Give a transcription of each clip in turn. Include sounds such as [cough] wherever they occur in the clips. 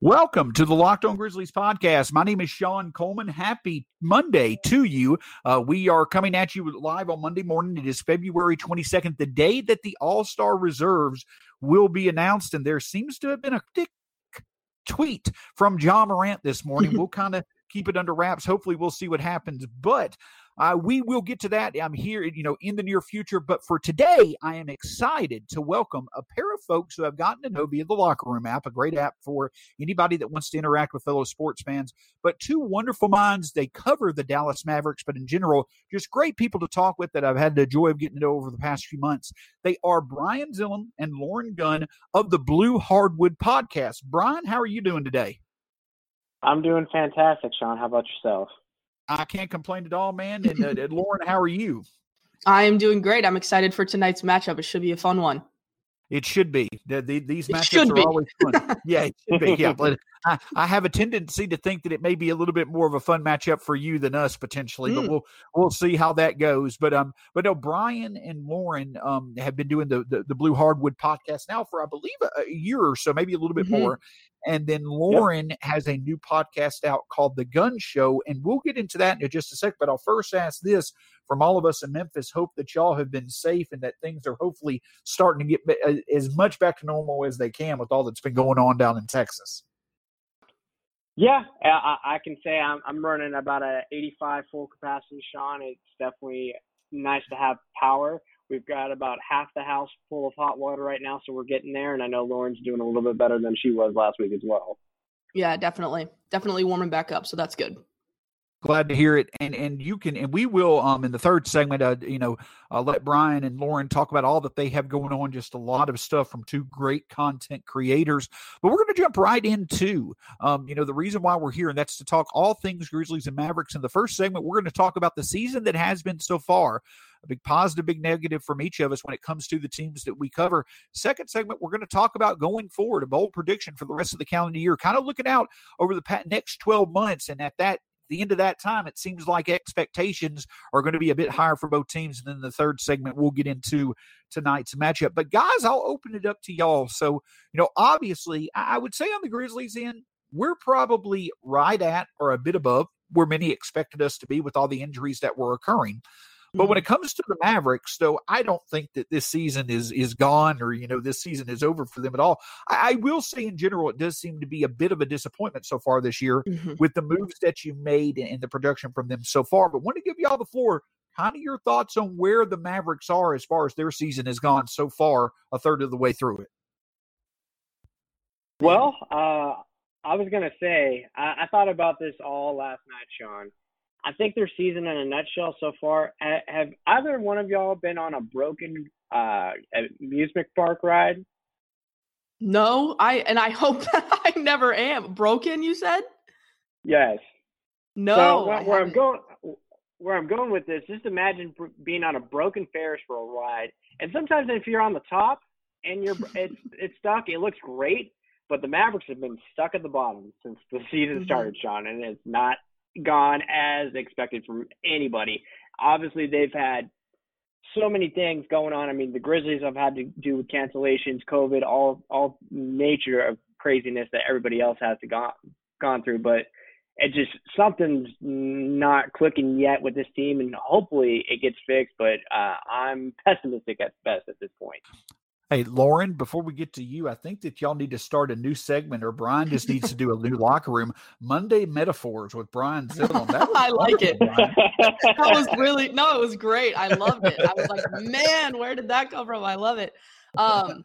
Welcome to the Locked On Grizzlies podcast. My name is Shawn Coleman. Happy Monday to you. Uh, we are coming at you live on Monday morning. It is February 22nd, the day that the All Star reserves will be announced. And there seems to have been a thick tweet from Ja Morant this morning. [laughs] we'll kind of keep it under wraps. Hopefully, we'll see what happens. But uh, we will get to that. I'm here, you know, in the near future. But for today, I am excited to welcome a pair of folks who I've gotten to know via the Locker Room app, a great app for anybody that wants to interact with fellow sports fans. But two wonderful minds. They cover the Dallas Mavericks, but in general, just great people to talk with that I've had the joy of getting to know over the past few months. They are Brian Zilem and Lauren Gunn of the Blue Hardwood Podcast. Brian, how are you doing today? I'm doing fantastic, Shawn. How about yourself? I can't complain at all, man. And, uh, [laughs] Lauren, how are you? I am doing great. I'm excited for tonight's matchup. It should be a fun one. It should be. The, the, these matchups are always fun. [laughs] yeah, it should be. Yeah, but [laughs] I, I, have a tendency to think that it may be a little bit more of a fun matchup for you than us potentially. Mm. But we'll we'll see how that goes. But um, but no, Brian and Lauren um have been doing the the, the Blue Hardwood podcast now for I believe a, a year or so, maybe a little bit mm-hmm. more. And then Lauren yep. has a new podcast out called The Gunn Show. And we'll get into that in just a sec. But I'll first ask this from all of us in Memphis hope that y'all have been safe and that things are hopefully starting to get uh, as much back to normal as they can with all that's been going on down in Texas. Yeah, I, I can say I'm, I'm running about a 85 full capacity, Shawn. It's definitely nice to have power. We've got about half the house full of hot water right now, so we're getting there. And I know Lauren's doing a little bit better than she was last week as well. Yeah, definitely, definitely warming back up. So that's good glad to hear it and and you can and we will um in the third segment uh you know uh, let brian and lauren talk about all that they have going on just a lot of stuff from two great content creators but we're going to jump right into um you know the reason why we're here and that's to talk all things grizzlies and mavericks in the first segment we're going to talk about the season that has been so far a big positive, big negative from each of us when it comes to the teams that we cover. Second segment, we're going to talk about going forward, a bold prediction for the rest of the calendar year, kind of looking out over the next 12 months. And at that the end of that time, it seems like expectations are going to be a bit higher for both teams. And then the third segment, we'll get into tonight's matchup. But guys, I'll open it up to y'all. So, you know, obviously, I would say on the Grizzlies end, we're probably right at or a bit above where many expected us to be with all the injuries that were occurring. But when mm-hmm. it comes to the Mavericks, though, I don't think that this season is is gone or you know this season is over for them at all. I, I will say in general, it does seem to be a bit of a disappointment so far this year mm-hmm. with the moves that you made and the production from them so far. But want to give y'all the floor. Kind of your thoughts on where the Mavericks are as far as their season has gone so far, a third of the way through it. Well, uh, I was gonna say I, I thought about this all last night, Shawn I think their season in a nutshell so far. Have either one of y'all been on a broken uh, amusement park ride? No, I and I hope [laughs] that I never am. Broken, you said? Yes. No. So where, where I'm going, where I'm going with this, just imagine being on a broken Ferris wheel ride, and sometimes if you're on the top and you're it's [laughs] it's stuck, it looks great, but the Mavericks have been stuck at the bottom since the season mm-hmm. started, Shawn, and it's not gone as expected from anybody. Obviously, they've had so many things going on. I mean, the Grizzlies have had to do with cancellations, COVID, all all nature of craziness that everybody else has to gone gone through. But it just something's not clicking yet with this team, and hopefully it gets fixed. But uh, I'm pessimistic at best at this point. Hey, Lauren, before we get to you, I think that y'all need to start a new segment, or Brian just needs to do a new locker room Monday metaphors with Brian Zilem. [laughs] I like it. [laughs] that was really no, it was great. I loved it. I was like, man, where did that come from? I love it. Um,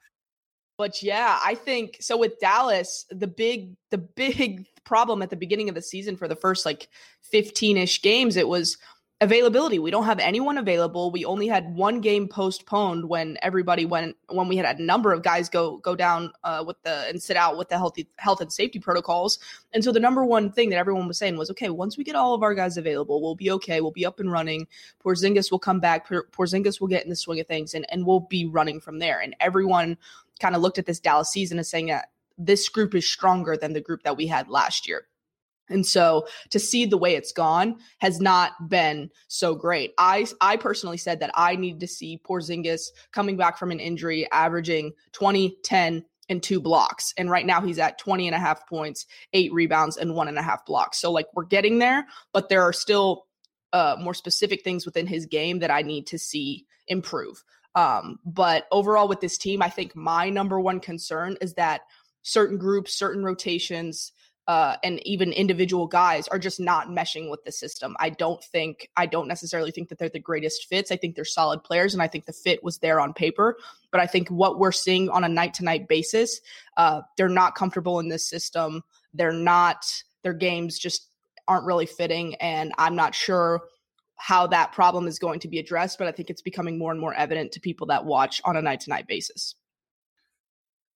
but yeah, I think so. With Dallas, the big the big problem at the beginning of the season for the first like fifteen ish games, it was availability. We don't have anyone available. We only had one game postponed when everybody went when we had a number of guys go go down uh, with the and sit out with the healthy health and safety protocols. And so the number one thing that everyone was saying was, okay, once we get all of our guys available, we'll be okay. We'll be up and running. Porzingis will come back. Porzingis will get in the swing of things, and and we'll be running from there. And everyone kind of looked at this Dallas season as saying that this group is stronger than the group that we had last year. And so to see the way it's gone has not been so great. I I personally said that I need to see Porzingis coming back from an injury, averaging 20, 10, and two blocks. And right now he's at 20 and a half points, eight rebounds, and one and a half blocks. So, like, we're getting there, but there are still uh, more specific things within his game that I need to see improve. Um, but overall, with this team, I think my number one concern is that certain groups, certain rotations, uh, and even individual guys are just not meshing with the system. I don't think, I don't necessarily think that they're the greatest fits. I think they're solid players, and I think the fit was there on paper. But I think what we're seeing on a night to night basis, uh, they're not comfortable in this system. They're not, their games just aren't really fitting. And I'm not sure how that problem is going to be addressed, but I think it's becoming more and more evident to people that watch on a night to night basis.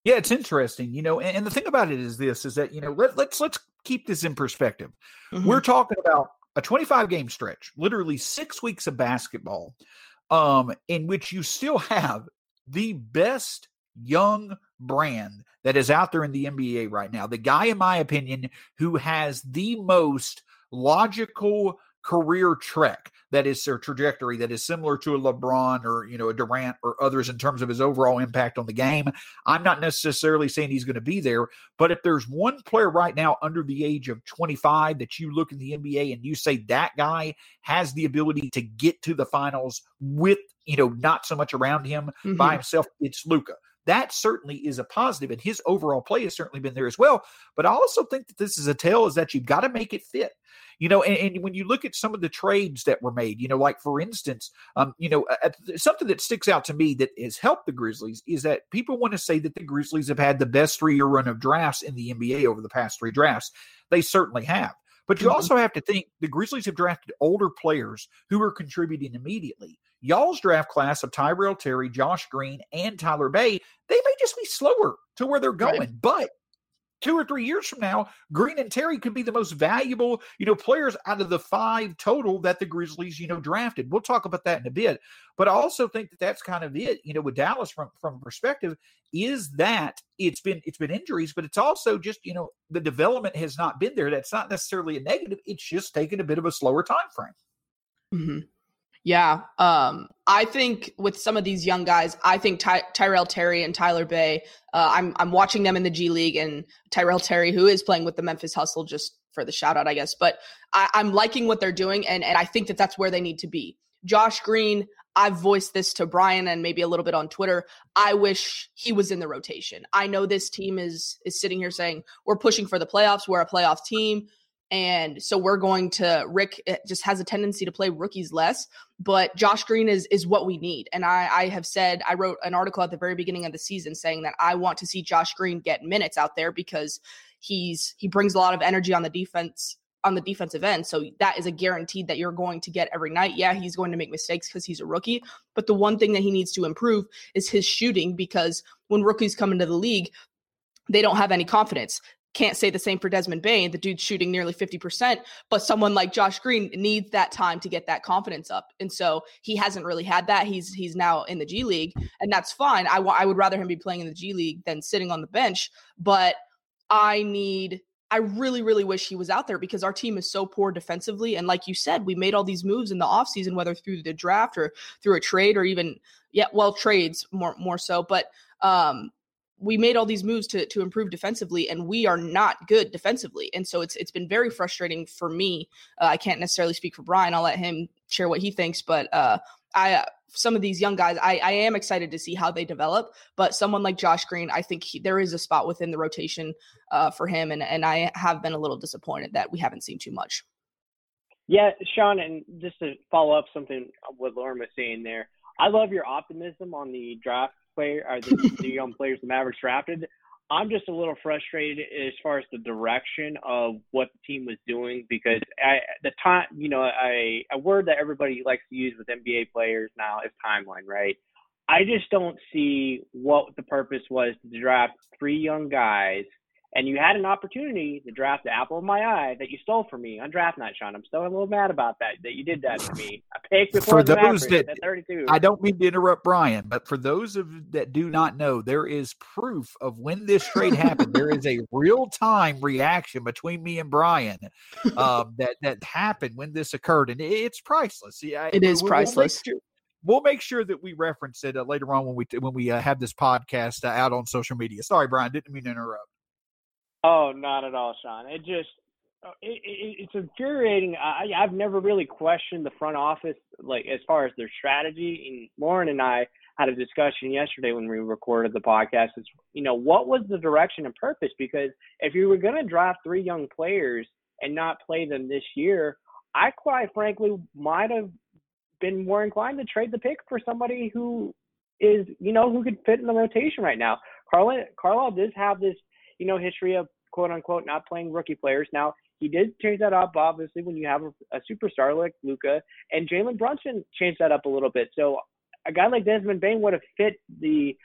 Yeah, it's interesting, you know, and, and, the thing about it is this is that, you know, let, let's let's keep this in perspective. Mm-hmm. We're talking about a 25 game stretch, literally 6 weeks of basketball um in which you still have the best young brand that is out there in the NBA right now. The guy in my opinion who has the most logical career trek that is their trajectory that is similar to a LeBron or you know a Durant or others in terms of his overall impact on the game. I'm not necessarily saying he's going to be there, but if there's one player right now under the age of 25 that you look in the NBA and you say that guy has the ability to get to the finals with you know not so much around him mm-hmm. by himself, it's Luka that certainly is a positive, and his overall play has certainly been there as well. But I also think that this is a tale is that you've got to make it fit. You know, and, and, when you look at some of the trades that were made, you know, like for instance, um, you know, uh, something that sticks out to me that has helped the Grizzlies is that people want to say that the Grizzlies have had the best three year run of drafts in the NBA over the past three drafts. They certainly have. But you mm-hmm. also have to think the Grizzlies have drafted older players who are contributing immediately. Y'all's draft class of Tyrell Terry, Josh Green, and Tyler Bey, they may just be slower to where they're going, right. but two or three years from now, Green and Terry could be the most valuable, you know, players out of the five total that the Grizzlies, you know, drafted. We'll talk about that in a bit. But I also think that that's kind of it, you know, with Dallas from from perspective is that it's been it's been injuries, but it's also just you know the development has not been there. That's not necessarily a negative. It's just taken a bit of a slower time frame. Mm-hmm. Yeah. Um, I think with some of these young guys, I think Ty- Tyrell Terry and Tyler Bey, uh, I'm, I'm watching them in the G League and Tyrell Terry, who is playing with the Memphis Hustle, just for the shout out, I guess. But I, I'm liking what they're doing, and, and I think that that's where they need to be. Josh Green, I've voiced this to Brian and maybe a little bit on Twitter. I wish he was in the rotation. I know this team is is sitting here saying we're pushing for the playoffs. We're a playoff team. And so we're going to Rick eh, just has a tendency to play rookies less, but Josh Green is is what we need. And I, I have said I wrote an article at the very beginning of the season saying that I want to see Josh Green get minutes out there because he's he brings a lot of energy on the defense on the defensive end. So that is a guaranteed that you're going to get every night. Yeah, he's going to make mistakes because he's a rookie. But the one thing that he needs to improve is his shooting because when rookies come into the league, they don't have any confidence. Can't say the same for Desmond Bane. The dude's shooting nearly 50%, but someone like Josh Green needs that time to get that confidence up. And so he hasn't really had that. He's he's now in the G League, and that's fine. I, w- I would rather him be playing in the G League than sitting on the bench, but I need I really, really wish he was out there because our team is so poor defensively. And like you said, we made all these moves in the offseason, whether through the draft or through a trade or even, yeah, well, trades more more so. But um, we made all these moves to to improve defensively, and we are not good defensively. And so it's it's been very frustrating for me. Uh, I can't necessarily speak for Brian. I'll let him share what he thinks, but uh, I some of these young guys, I, I am excited to see how they develop. But someone like Josh Green, I think he, there is a spot within the rotation uh, for him, and and I have been a little disappointed that we haven't seen too much. Yeah, Shawn, and just to follow up something what Lauren was saying there, I love your optimism on the draft player or the, [laughs] the young players the Mavericks drafted. I'm just a little frustrated as far as the direction of what the team was doing because I, the time, you know, a, a word that everybody likes to use with NBA players now is timeline, right? I just don't see what the purpose was to draft three young guys – and you had an opportunity to draft the apple of my eye that you stole from me on draft night, Shawn. I'm still a little mad about that that you did that to me. I picked before for the those that, that 32. I don't mean to interrupt Brian, but for those of that do not know, there is proof of when this trade happened. there is a real time reaction between me and Brian um, that that happened when this occurred, and it's priceless. Yeah, it is we'll, priceless. We'll we'll make sure that we reference it uh, later on when we when we uh, have this podcast uh, out on social media. Sorry, Brian, didn't mean to interrupt. Oh, not at all, Shawn. It just uh, it, it, it's infuriating. I, I've never really questioned the front office, like as far as their strategy. And Lauren and I had a discussion yesterday when we recorded the podcast. Is you know what was the direction and purpose? Because if you were going to draft three young players and not play them this year, I quite frankly might have been more inclined to trade the pick for somebody who is you know who could fit in the rotation right now. Carlisle Carlisle does have this you know history of quote unquote not playing rookie players. Now he did change that up, obviously, when you have a, a superstar like Luka and Jalen Brunson changed that up a little bit. So a guy like Desmond Bane would have fit the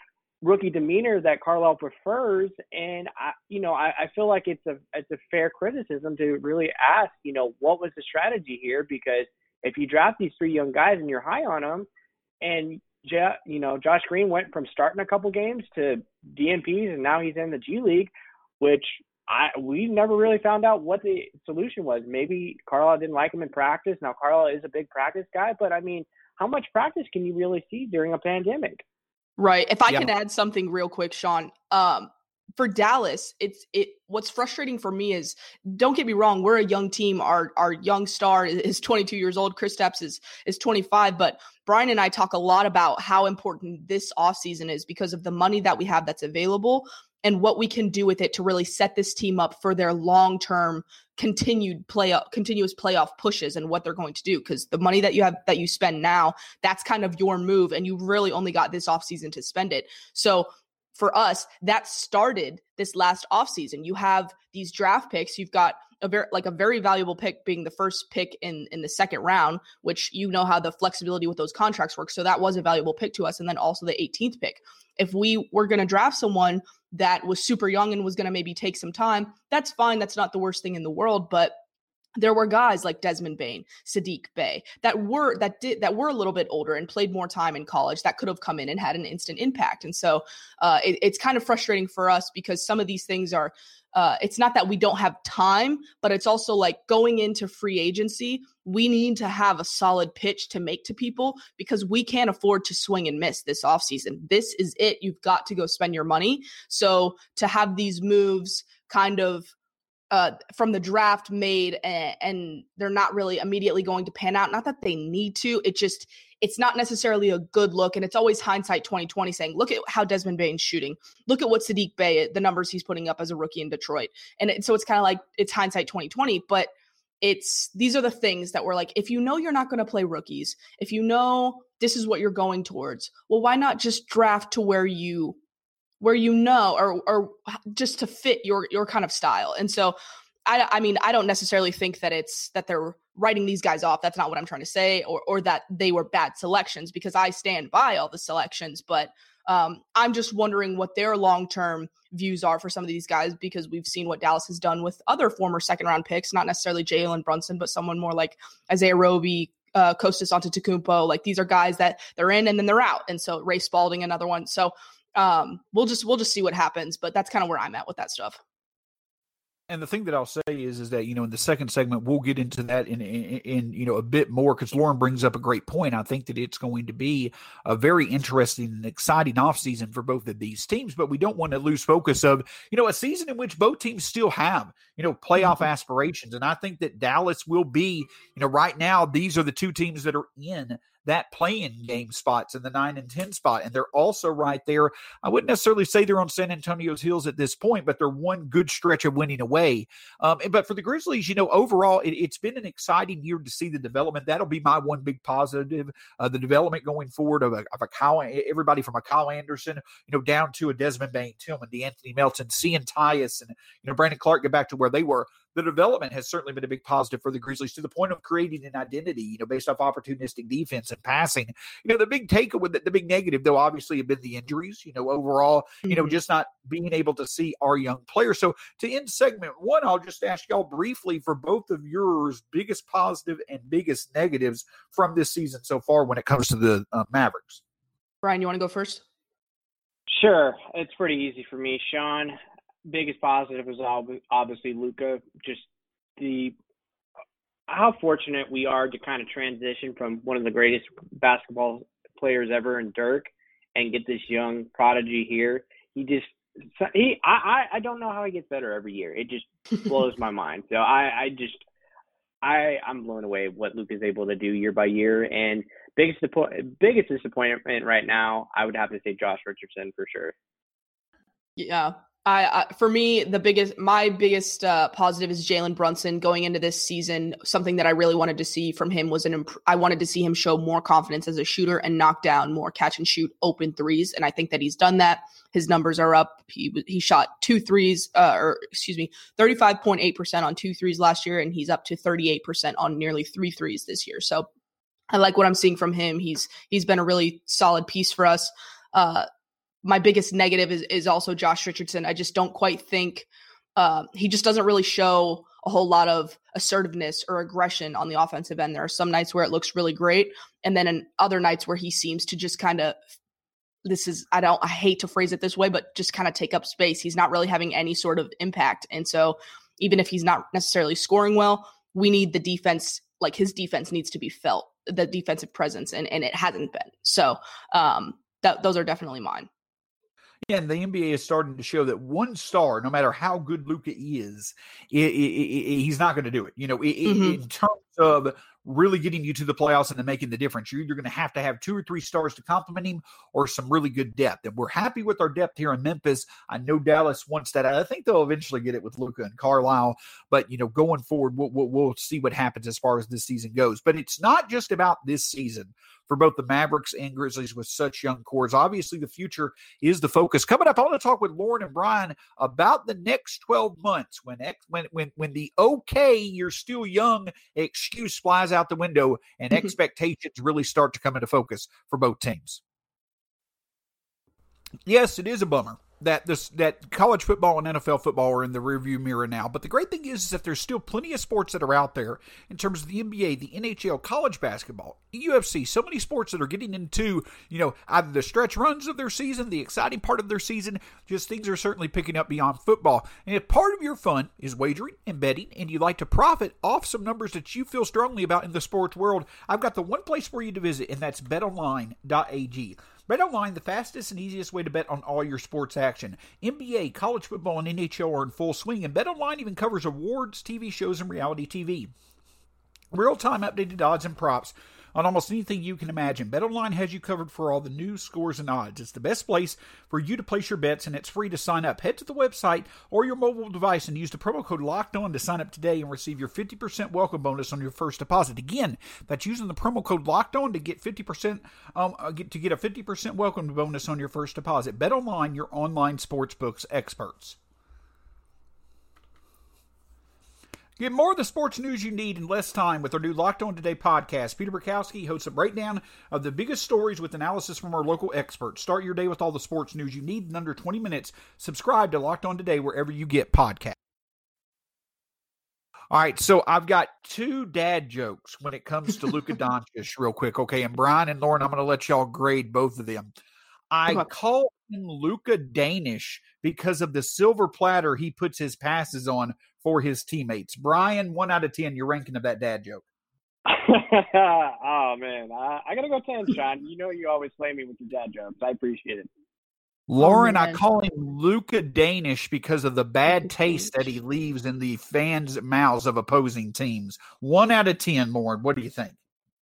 rookie demeanor that Carlisle prefers, and I, you know, I, I feel like it's a it's a fair criticism to really ask, you know, what was the strategy here? Because if you draft these three young guys and you're high on them, and you know, Josh Green went from starting a couple games to DNPs, and now he's in the G League, which I we never really found out what the solution was. Maybe Carlisle didn't like him in practice. Now Carlisle is a big practice guy, but I mean, how much practice can you really see during a pandemic? Right. If I yeah. can add something real quick, Shawn, um, for Dallas, it's it. What's frustrating for me is, don't get me wrong, we're a young team. Our our young star is 22 years old. Kristaps is is 25. But Brian and I talk a lot about how important this offseason is because of the money that we have that's available, and what we can do with it to really set this team up for their long-term continued play continuous playoff pushes and what they're going to do because the money that you have that you spend now that's kind of your move and you really only got this offseason to spend it. So for us that started this last offseason. You have these draft picks you've got a very like a very valuable pick being the first pick in in the second round which you know how the flexibility with those contracts work so that was a valuable pick to us and then also the 18th pick. If we were going to draft someone that was super young and was going to maybe take some time, that's fine. That's not the worst thing in the world. But there were guys like Desmond Bane, Saddiq Bey that were that did that were a little bit older and played more time in college that could have come in and had an instant impact. And so uh, it, it's kind of frustrating for us because some of these things are. Uh, it's not that we don't have time, but it's also like going into free agency. We need to have a solid pitch to make to people because we can't afford to swing and miss this offseason. This is it. You've got to go spend your money. So to have these moves kind of uh, from the draft made and, and, they're not really immediately going to pan out. Not that they need to. It just it's not necessarily a good look. And it's always hindsight 2020 saying, look at how Desmond Bane's shooting. Look at what Saddiq Bey the numbers he's putting up as a rookie in Detroit. And it, so it's kind of like it's hindsight 2020, but it's these are the things that we're like, if you know you're not going to play rookies, if you know this is what you're going towards, well, why not just draft to where you where you know or or just to fit your your kind of style. And so I I mean, I don't necessarily think that it's that they're writing these guys off. That's not what I'm trying to say or or that they were bad selections because I stand by all the selections, but um, I'm just wondering what their long term views are for some of these guys because we've seen what Dallas has done with other former second round picks, not necessarily Jalen Brunson, but someone more like Isaiah Roby, uh, Kostas Antetokounmpo. Like these are guys that they're in and then they're out. And so Ray Spalding, another one. So um, we'll just we'll just see what happens. But that's kind of where I'm at with that stuff. And the thing that I'll say is, is that you know, in the second segment, we'll get into that in in, in you know a bit more because Lauren brings up a great point. I think that it's going to be a very interesting and exciting offseason for both of these teams, but we don't want to lose focus of you know a season in which both teams still have you know playoff mm-hmm. aspirations, and I think that Dallas will be you know right now these are the two teams that are in that playing game spots in the nine and 10 spot. And they're also right there. I wouldn't necessarily say they're on San Antonio's heels at this point, but they're one good stretch of winning away. Um, but for the Grizzlies, you know, overall, it, has been an exciting year to see the development. That'll be my one big positive. Uh, the development going forward of a, of a Kyle, everybody from a Kyle Anderson, you know, down to a Desmond Bane, Tillman, De'Anthony Melton, seeing Tyus and, you know, Brandon Clarke get back to where they were the development has certainly been a big positive for the Grizzlies to the point of creating an identity, you know, based off opportunistic defense and passing. You know, the big takeaway, the, the big negative, though, obviously have been the injuries, you know, overall, mm-hmm. you know, mm-hmm. just not being able to see our young players. So to end segment one, I'll just ask y'all briefly for both of yours biggest positive and biggest negatives from this season so far when it comes to the uh, Mavericks. Brian, you want to go first? Sure. It's pretty easy for me. Shawn, biggest positive is obviously Luka. Just the how fortunate we are to kind of transition from one of the greatest basketball players ever in Dirk and get this young prodigy here. He just he I I don't know how he gets better every year. It just [laughs] blows my mind. So I I just I I'm blown away what Luke is able to do year by year. And biggest biggest disappointment right now, I would have to say Josh Richardson for sure. Yeah, I, for me the biggest my biggest uh, positive is Jalen Brunson going into this season. Something that I really wanted to see from him was an imp- I wanted to see him show more confidence as a shooter and knock down more catch and shoot open threes, and I think that he's done that. His numbers are up. He he shot two threes, uh, or excuse me, thirty five point eight percent on two threes last year, and he's up to thirty eight percent on nearly three threes this year. So I like what I'm seeing from him. He's he's been a really solid piece for us. Uh, my biggest negative is is also Josh Richardson. I just don't quite think uh, he just doesn't really show a whole lot of assertiveness or aggression on the offensive end. There are some nights where it looks really great, and then in other nights where he seems to just kind of this is I don't I hate to phrase it this way, but just kind of take up space. He's not really having any sort of impact, and so even if he's not necessarily scoring well, we need the defense. Like his defense needs to be felt, the defensive presence, and and it hasn't been. So um, that those are definitely mine. Yeah, and the NBA is starting to show that one star, no matter how good Luka is, it, it, it, he's not going to do it. You know, mm-hmm. in terms of really getting you to the playoffs and then making the difference. You're either going to have to have two or three stars to complement him or some really good depth. And we're happy with our depth here in Memphis. I know Dallas wants that. I think they'll eventually get it with Luka and Carlisle. But, you know, going forward, we'll, we'll, we'll see what happens as far as this season goes. But it's not just about this season for both the Mavericks and Grizzlies with such young cores. Obviously, the future is the focus. Coming up, I want to talk with Lauren and Brian about the next 12 months when when when when the okay, you're still young excuse flies out the window and mm-hmm. expectations really start to come into focus for both teams. Yes, it is a bummer that this that college football and NFL football are in the rearview mirror now. But the great thing is, is that there's still plenty of sports that are out there in terms of the NBA, the NHL, college basketball, UFC, so many sports that are getting into, you know, either the stretch runs of their season, the exciting part of their season, just things are certainly picking up beyond football. And if part of your fun is wagering and betting and you like to profit off some numbers that you feel strongly about in the sports world, I've got the one place for you to visit, and that's betonline.ag. BetOnline, the fastest and easiest way to bet on all your sports action. NBA, college football, and NHL are in full swing, and BetOnline even covers awards, TV shows, and reality TV. Real time updated odds and props on almost anything you can imagine. BetOnline has you covered for all the news, scores, and odds. It's the best place for you to place your bets, and it's free to sign up. Head to the website or your mobile device and use the promo code Locked On to sign up today and receive your 50% welcome bonus on your first deposit. Again, that's using the promo code Locked On to get 50% um, uh, get, to get a 50% welcome bonus on your first deposit. BetOnline, your online sportsbooks experts. Get more of the sports news you need in less time with our new Locked On Today podcast. Peter Bukowski hosts a breakdown of the biggest stories with analysis from our local experts. Start your day with all the sports news you need in under 20 minutes. Subscribe to Locked On Today wherever you get podcasts. All right, so I've got two dad jokes when it comes to Luka [laughs] Doncic, real quick. Okay, and Brian and Lauren, I'm going to let y'all grade both of them. I call him Luka Danish because of the silver platter he puts his passes on for his teammates. Brian, one out of ten, your ranking of that dad joke. [laughs] oh man, I, I, gotta go ten, Shawn. You know you always play me with your dad jokes. I appreciate it. Lauren, oh, I call him Luca Danish because of the bad taste that he leaves in the fans' mouths of opposing teams. One out of ten, Lauren. What do you think?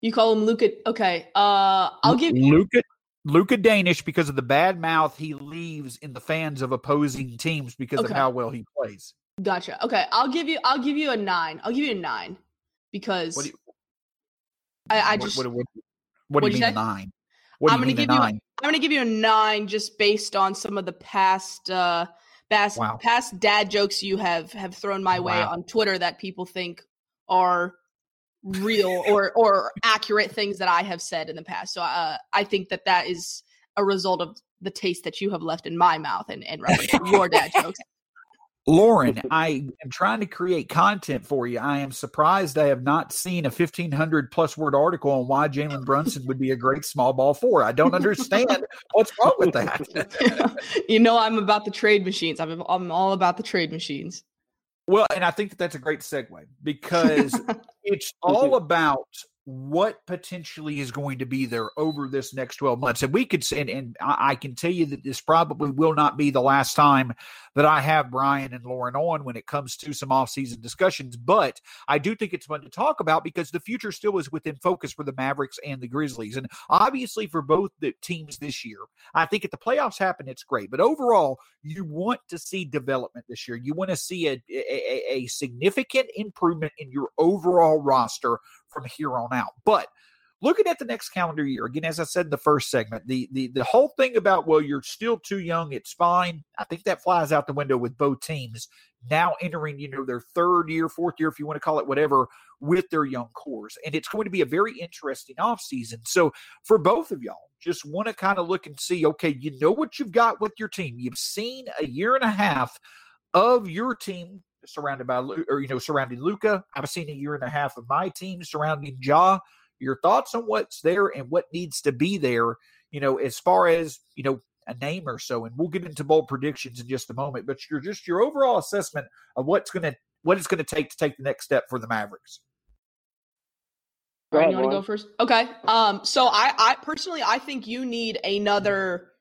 You call him Luca. Okay, uh, I'll give you Luca Luka Danish because of the bad mouth he leaves in the fans of opposing teams because okay. of how well he plays. Gotcha. Okay, I'll give you. I'll give you a nine. I'll give you a nine because you, I, I just. What, what, what, what do you mean a nine? What I'm gonna give you. I'm gonna give you a nine just based on some of the past, uh, past, wow. past dad jokes you have have thrown my way wow. on Twitter that people think are real or or accurate things that I have said in the past. So uh, I think that that is a result of the taste that you have left in my mouth and and [laughs] your dad jokes. Lauren, I am trying to create content for you. I am surprised I have not seen a 1500 plus word article on why Jalen Brunson would be a great small ball four. I don't understand what's wrong with that. [laughs] you know, I'm about the trade machines. I'm, I'm all about the trade machines. Well, and I think that that's a great segue because [laughs] it's all about what potentially is going to be there over this next 12 months. And we could say, and, and I, can tell you that this probably will not be the last time that I have Brian and Lauren on when it comes to some offseason discussions. But I do think it's fun to talk about because the future still is within focus for the Mavericks and the Grizzlies. And obviously for both the teams this year, I think if the playoffs happen, it's great. But overall, you want to see development this year. You want to see a, a, a significant improvement in your overall roster from here on out. But looking at the next calendar year, again, as I said in the first segment, the the the whole thing about well, you're still too young, it's fine. I think that flies out the window with both teams now entering, you know, their third year, fourth year, if you want to call it whatever, with their young cores. And it's going to be a very interesting offseason. So for both of y'all, just want to kind of look and see, okay, you know what you've got with your team. You've seen a year and a half of your team surrounded by, or, you know, surrounding Luka. I've seen a year and a half of my team surrounding Ja. Your thoughts on what's there and what needs to be there, you know, as far as, you know, a name or so. And we'll get into bold predictions in just a moment, but your just your overall assessment of what's going to, what it's going to take to take the next step for the Mavericks. Go ahead, you want to go first? Okay. Um, so I, I personally, I think you need another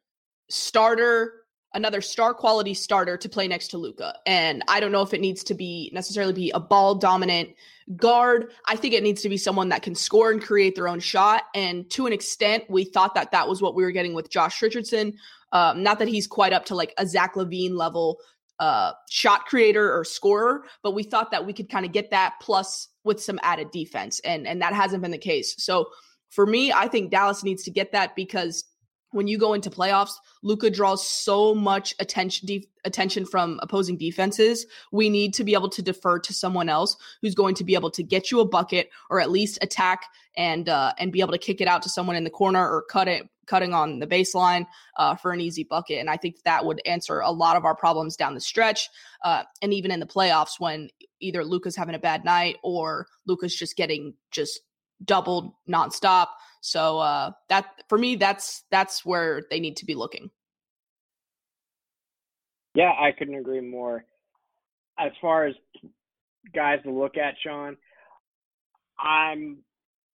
starter another star quality starter to play next to Luka. And I don't know if it needs to be necessarily be a ball dominant guard. I think it needs to be someone that can score and create their own shot. And to an extent, we thought that that was what we were getting with Josh Richardson. Um, not that he's quite up to like a Zach LaVine level uh, shot creator or scorer, but we thought that we could kind of get that plus with some added defense, and and that hasn't been the case. So for me, I think Dallas needs to get that because when you go into playoffs, Luka draws so much attention de- attention from opposing defenses. We need to be able to defer to someone else who's going to be able to get you a bucket or at least attack and uh, and be able to kick it out to someone in the corner or cut it cutting on the baseline uh, for an easy bucket. And I think that would answer a lot of our problems down the stretch uh, and even in the playoffs when either Luka's having a bad night or Luka's just getting just doubled nonstop. So uh, that for me, that's that's where they need to be looking. Yeah, I couldn't agree more. As far as guys to look at, Shawn, I'm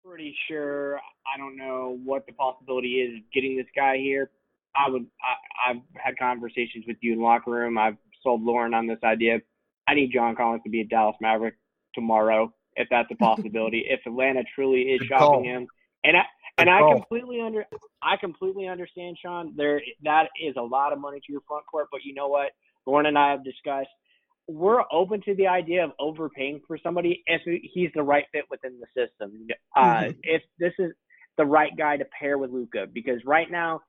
pretty sure. I don't know what the possibility is of getting this guy here. I would. I, I've had conversations with you in locker room. I've sold Lauren on this idea. I need John Collins to be a Dallas Maverick tomorrow, if that's a [laughs] possibility. if Atlanta truly is Good shopping call. him, and I and I completely under I completely understand, Shawn. There that is a lot of money to your front court, but you know what? Lauren and I have discussed. We're open to the idea of overpaying for somebody if he's the right fit within the system. Uh, mm-hmm. If this is the right guy to pair with Luka, because right now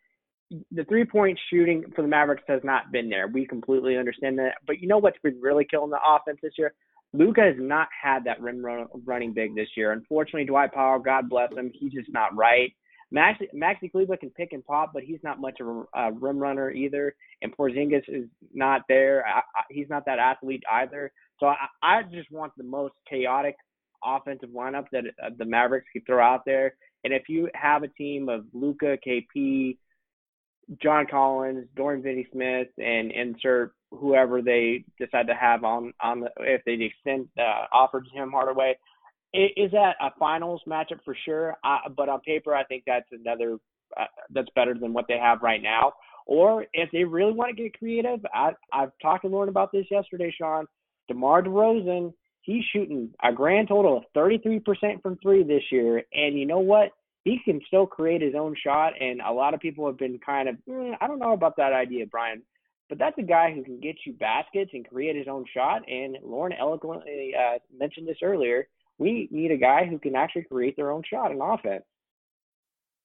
the three point shooting for the Mavericks has not been there. We completely understand that. But you know what's been really killing the offense this year? Luka has not had that rim run, running big this year. Unfortunately, Dwight Powell, God bless him, he's just not right. Maxi, Maxi Kleber can pick and pop, but he's not much of a, a rim runner either. And Porzingis is not there. I, I, he's not that athlete either. So I, I just want the most chaotic offensive lineup that uh, the Mavericks could throw out there. And if you have a team of Luka, KP, John Collins, Dorian Finney-Smith, and insert whoever they decide to have on on the if they extend uh, offer to Tim Hardaway. Is that a finals matchup for sure? Uh, but on paper, I think that's another uh, that's better than what they have right now. Or if they really want to get creative, I, I've talked to Lauren about this yesterday, Shawn. DeMar DeRozan, he's shooting a grand total of 33% from three this year. And you know what? he can still create his own shot. And a lot of people have been kind of, mm, I don't know about that idea, Brian. But that's a guy who can get you baskets and create his own shot. And Lauren eloquently uh, mentioned this earlier. We need a guy who can actually create their own shot in offense.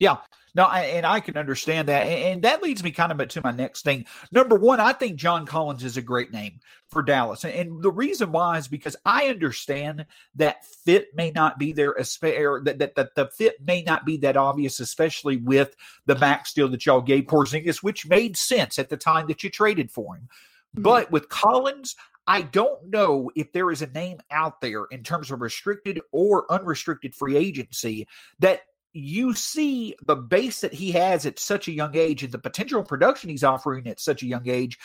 Yeah, no, I, and I can understand that, and, and, that leads me kind of to my next thing. Number one, I think John Collins is a great name for Dallas, and, and the reason why is because I understand that fit may not be there, that, that that the fit may not be that obvious, especially with the max deal that y'all gave Porzingis, which made sense at the time that you traded for him. Mm-hmm. But with Collins, I don't know if there is a name out there in terms of restricted or unrestricted free agency that you see the base that he has at such a young age and the potential production he's offering at such a young age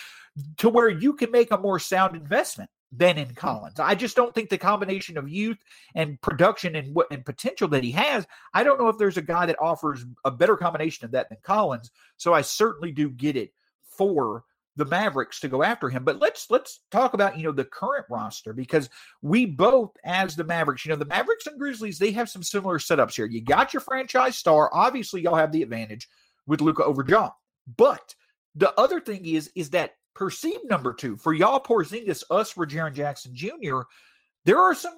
to where you can make a more sound investment than in Collins. I just don't think the combination of youth and production and what and potential that he has, I don't know if there's a guy that offers a better combination of that than Collins. So I certainly do get it for the Mavericks to go after him. But let's let's talk about, you know, the current roster because we both as the Mavericks, you know, the Mavericks and Grizzlies, they have some similar setups here. You got your franchise star, obviously y'all have the advantage with Luka over Ja. But the other thing is is that perceived number two for y'all Porzingis, us for Jaren Jackson Jr. There are some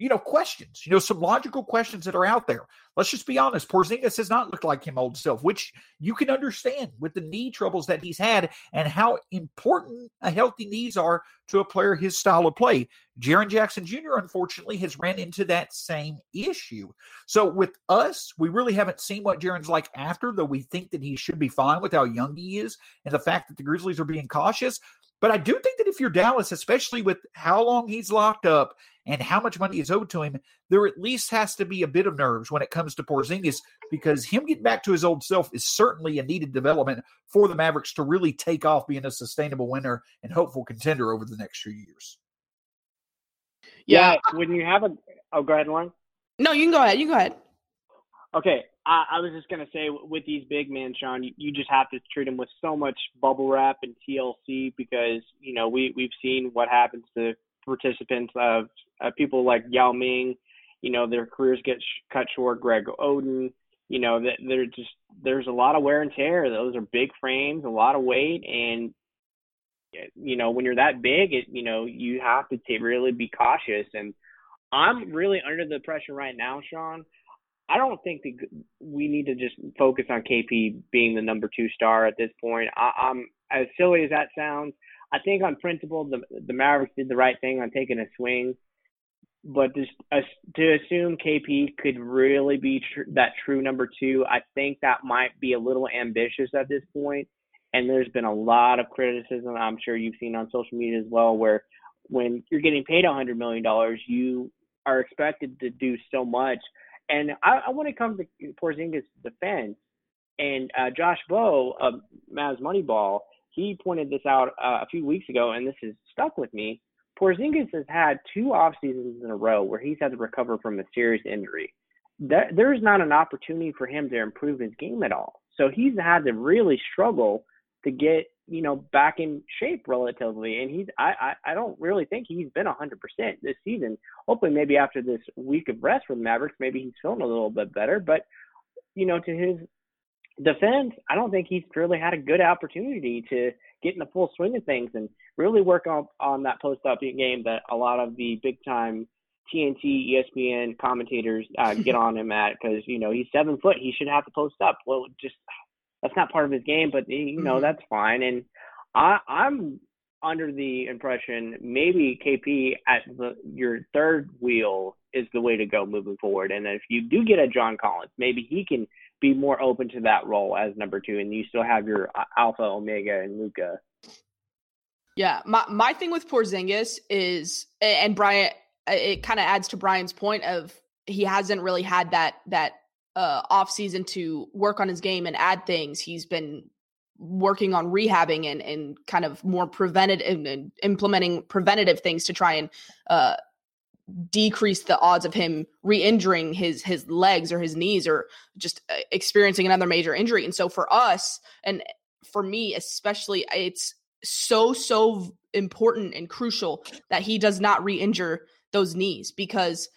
you know questions, you know some logical questions that are out there. Let's just be honest. Porzingis has not looked like him old self, which you can understand with the knee troubles that he's had and how important a healthy knees are to a player his style of play. Jaren Jackson Jr. unfortunately has ran into that same issue. So with us, we really haven't seen what Jaren's like after, though we think that he should be fine with how young he is and the fact that the Grizzlies are being cautious. But I do think that if you're Dallas, especially with how long he's locked up and how much money is owed to him, there at least has to be a bit of nerves when it comes to Porzingis because him getting back to his old self is certainly a needed development for the Mavericks to really take off being a sustainable winner and hopeful contender over the next few years. Yeah, yeah when you have a oh, go ahead, Lauren. No, you can go ahead. You go ahead. Okay, I, I was just gonna say with these big men, Shawn, you, you just have to treat them with so much bubble wrap and TLC because you know we we've seen what happens to participants of uh, people like Yao Ming. You know their careers get sh- cut short. Greg Oden. You know that they're just there's a lot of wear and tear. Those are big frames, a lot of weight, and you know when you're that big, it you know you have to t- really be cautious. And I'm really under the pressure right now, Shawn I don't think that we need to just focus on KP being the number two star at this point. I, I'm as silly as that sounds. I think on principle, the the Mavericks did the right thing on taking a swing, but just uh, to assume KP could really be tr- that true number two, I think that might be a little ambitious at this point. And there's been a lot of criticism. I'm sure you've seen on social media as well, where when you're getting paid a hundred million dollars, you are expected to do so much and I, I want to come to Porzingis' defense. And uh, Josh Bowe of Mavs Moneyball, he pointed this out uh, a few weeks ago, and this has stuck with me. Porzingis has had two off seasons in a row where he's had to recover from a serious injury. There, there's not an opportunity for him to improve his game at all. So he's had to really struggle to get you know back in shape relatively and he's I, I i don't really think he's been 100% this season hopefully maybe after this week of rest the mavericks maybe he's feeling a little bit better but you know to his defense i don't think he's really had a good opportunity to get in the full swing of things and really work on on that post up game that a lot of the big time TNT, ESPN commentators uh, [laughs] get on him at because you know he's seven foot. He should have to post up. Well, just that's not part of his game, but you know mm-hmm. that's fine. And I, I'm under the impression maybe KP at the your third wheel is the way to go moving forward. And if you do get a John Collins, maybe he can be more open to that role as number two, and you still have your uh, Alpha, Omega, and Luka. Yeah, my my thing with Porzingis is, and Brian, it kind of adds to Brian's point of he hasn't really had that that uh, off season to work on his game and add things. He's been working on rehabbing and, and kind of more preventative and, and implementing preventative things to try and uh, decrease the odds of him re-injuring his his legs or his knees or just uh, experiencing another major injury. And so for us and for me especially, it's so so important and crucial that he does not re-injure those knees because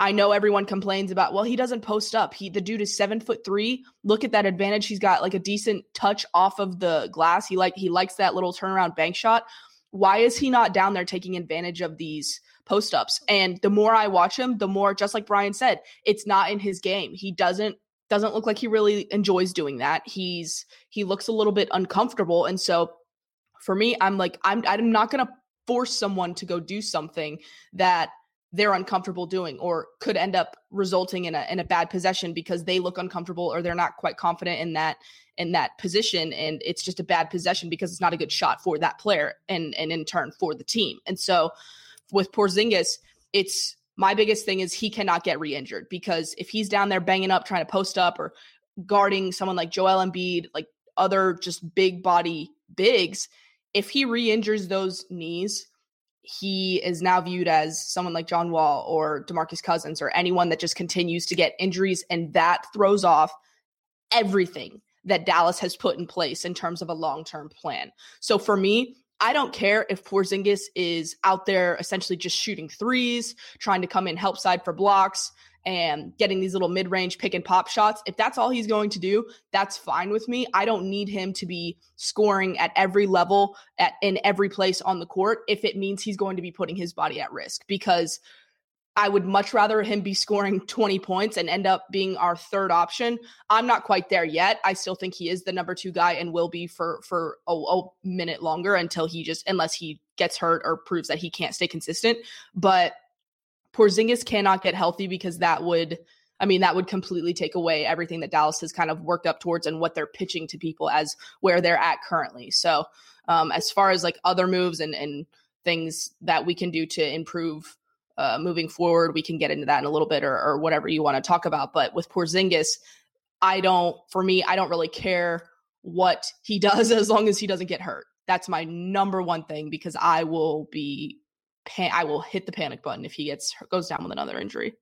I know everyone complains about, well, he doesn't post up. He the dude is seven foot three. Look at that advantage. He's got like a decent touch off of the glass. He like he likes that little turnaround bank shot. Why is he not down there taking advantage of these post ups? And the more I watch him, the more, just like Brian said, it's not in his game. He doesn't doesn't look like he really enjoys doing that. He's he looks a little bit uncomfortable. And so for me, I'm like, I'm I'm not gonna force someone to go do something that they're uncomfortable doing or could end up resulting in a in a bad possession because they look uncomfortable or they're not quite confident in that in that position and it's just a bad possession because it's not a good shot for that player and and in turn for the team. And so with Porzingis, it's my biggest thing is he cannot get re-injured because if he's down there banging up trying to post up or guarding someone like Joel Embiid, like other just big body bigs, if he re-injures those knees, he is now viewed as someone like John Wall or DeMarcus Cousins or anyone that just continues to get injuries and that throws off everything that Dallas has put in place in terms of a long-term plan. So for me, I don't care if Porzingis is out there essentially just shooting threes, trying to come in help side for blocks and getting these little mid-range pick and pop shots. If that's all he's going to do, that's fine with me. I don't need him to be scoring at every level at in every place on the court if it means he's going to be putting his body at risk because I would much rather him be scoring [laughs] 20 points and end up being our third option. I'm not quite there yet. I still think he is the number two guy and will be for for a, a, minute longer until he just unless he gets hurt or proves that he can't stay consistent. But Porzingis cannot get healthy because that would I mean, that would completely take away everything that Dallas has kind of worked up towards and what they're pitching to people as where they're at currently. So, um, as far as like other moves and, and things that we can do to improve uh, moving forward. We can get into that in a little bit or, or whatever you want to talk about. But with Porzingis, I don't, for me, I don't really care what he [laughs] does as long as he doesn't get hurt. That's my number one thing because I will be, I will hit the panic button if he gets goes down with another injury.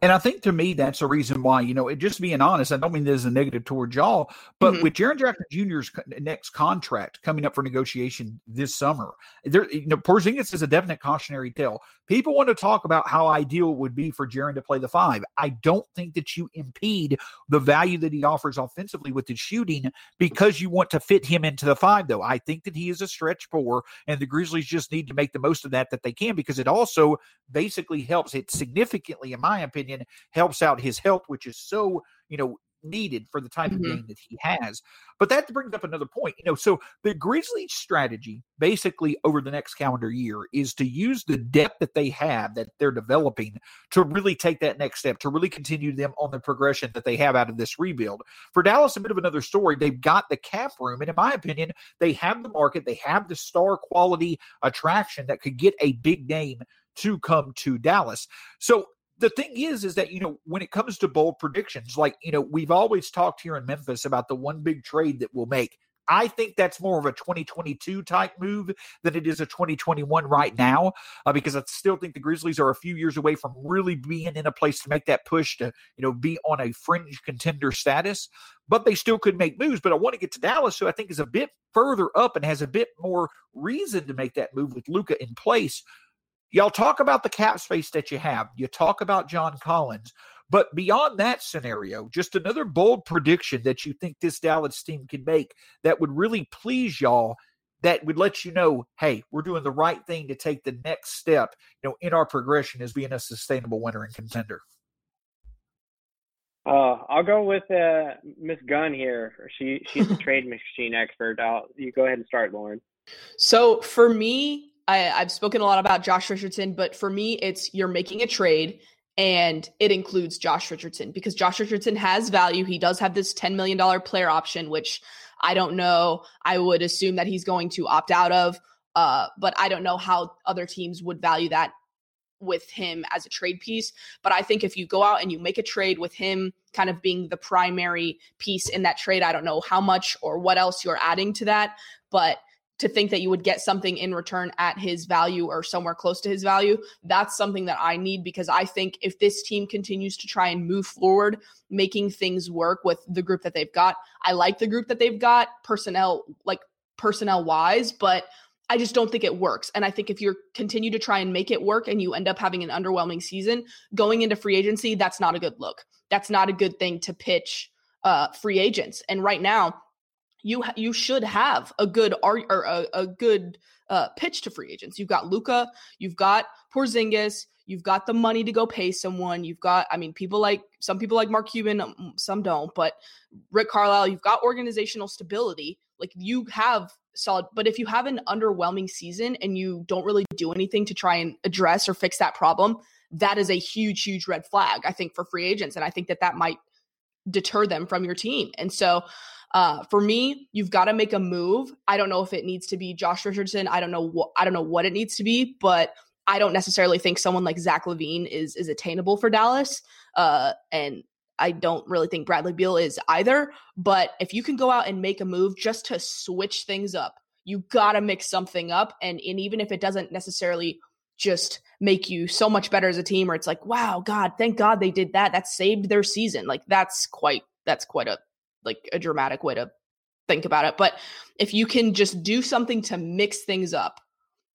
And I think to me, that's the reason why, you know, it, just being honest, I don't mean this there's a negative toward y'all, but mm-hmm. with Jaren Jackson Jr.'s next contract coming up for negotiation this summer, there, you know, Porzingis is a definite cautionary tale. People want to talk about how ideal it would be for Jaren to play the five. I don't think that you impede the value that he offers offensively with his shooting because you want to fit him into the five, though. I think that he is a stretch four, and the Grizzlies just need to make the most of that that they can because it also basically helps. It significantly, in my opinion, helps out his health, which is so, you know, needed for the type mm-hmm. of game that he has. But that brings up another point. You know, so the Grizzlies' strategy basically over the next calendar year is to use the depth that they have that they're developing to really take that next step, to really continue them on the progression that they have out of this rebuild. For Dallas, a bit of another story. They've got the cap room, and in my opinion, they have the market, they have the star quality attraction that could get a big name to come to Dallas. So the thing is, is that, you know, when it comes to bold predictions, like, you know, we've always talked here in Memphis about the one big trade that we'll make. I think that's more of a 2022 type move than it is a 2021 right now, uh, because I still think the Grizzlies are a few years away from really being in a place to make that push to, you know, be on a fringe contender status. But they still could make moves. But I want to get to Dallas, who I think is a bit further up and has a bit more reason to make that move with Luka in place. Y'all talk about the cap space that you have. You talk about John Collins. But beyond that scenario, just another bold prediction that you think this Dallas team can make that would really please y'all, that would let you know, hey, we're doing the right thing to take the next step, you know, in our progression as being a sustainable winner and contender. Uh, I'll go with uh, Miss Gunn here. She she's a [laughs] trade machine expert. I'll, you go ahead and start, Lauren. So for me, I, I've spoken a lot about Josh Richardson, but for me, it's you're making a trade and it includes Josh Richardson because Josh Richardson has value. He does have this $10 million player option, which I don't know. I would assume that he's going to opt out of, uh, but I don't know how other teams would value that with him as a trade piece. But I think if you go out and you make a trade with him kind of being the primary piece in that trade, I don't know how much or what else you're adding to that, but to think that you would get something in return at his value or somewhere close to his value. That's something that I need because I think if this team continues to try and move forward, making things work with the group that they've got, I like the group that they've got personnel, like personnel wise, but I just don't think it works. And I think if you continue to try and make it work and you end up having an underwhelming season going into free agency, that's not a good look. That's not a good thing to pitch uh, free agents. And right now, you you should have a good art or a, a good uh, pitch to free agents. You've got Luka, you've got Porzingis, you've got the money to go pay someone. You've got, I mean, people like some people like Mark Cuban, um, some don't, but Rick Carlisle. You've got organizational stability. Like you have solid, but if you have an underwhelming season and you don't really do anything to try and address or fix that problem, that is a huge, huge red flag. I think for free agents, and I think that that might deter them from your team. And so uh, for me, you've got to make a move. I don't know if it needs to be Josh Richardson. I don't know what I don't know what it needs to be, but I don't necessarily think someone like Zach LaVine is is attainable for Dallas. Uh, and I don't really think Bradley Beal is either. But if you can go out and make a move just to switch things up, you got to mix something up. And, and even if it doesn't necessarily just make you so much better as a team, or it's like, wow, God, thank God they did that. That saved their season. Like that's quite, that's quite a, like a dramatic way to think about it. But if you can just do something to mix things up,